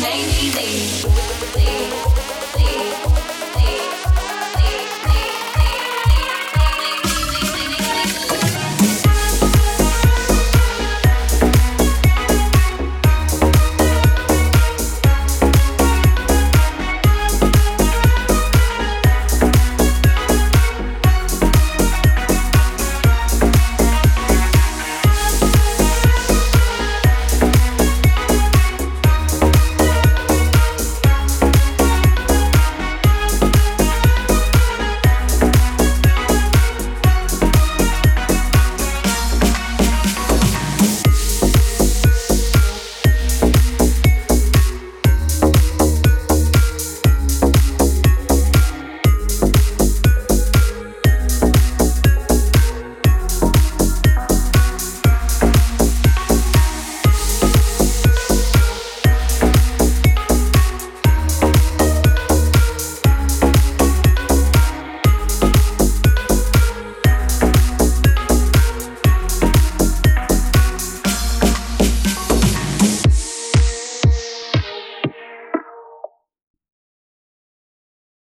Lady, lady, lady.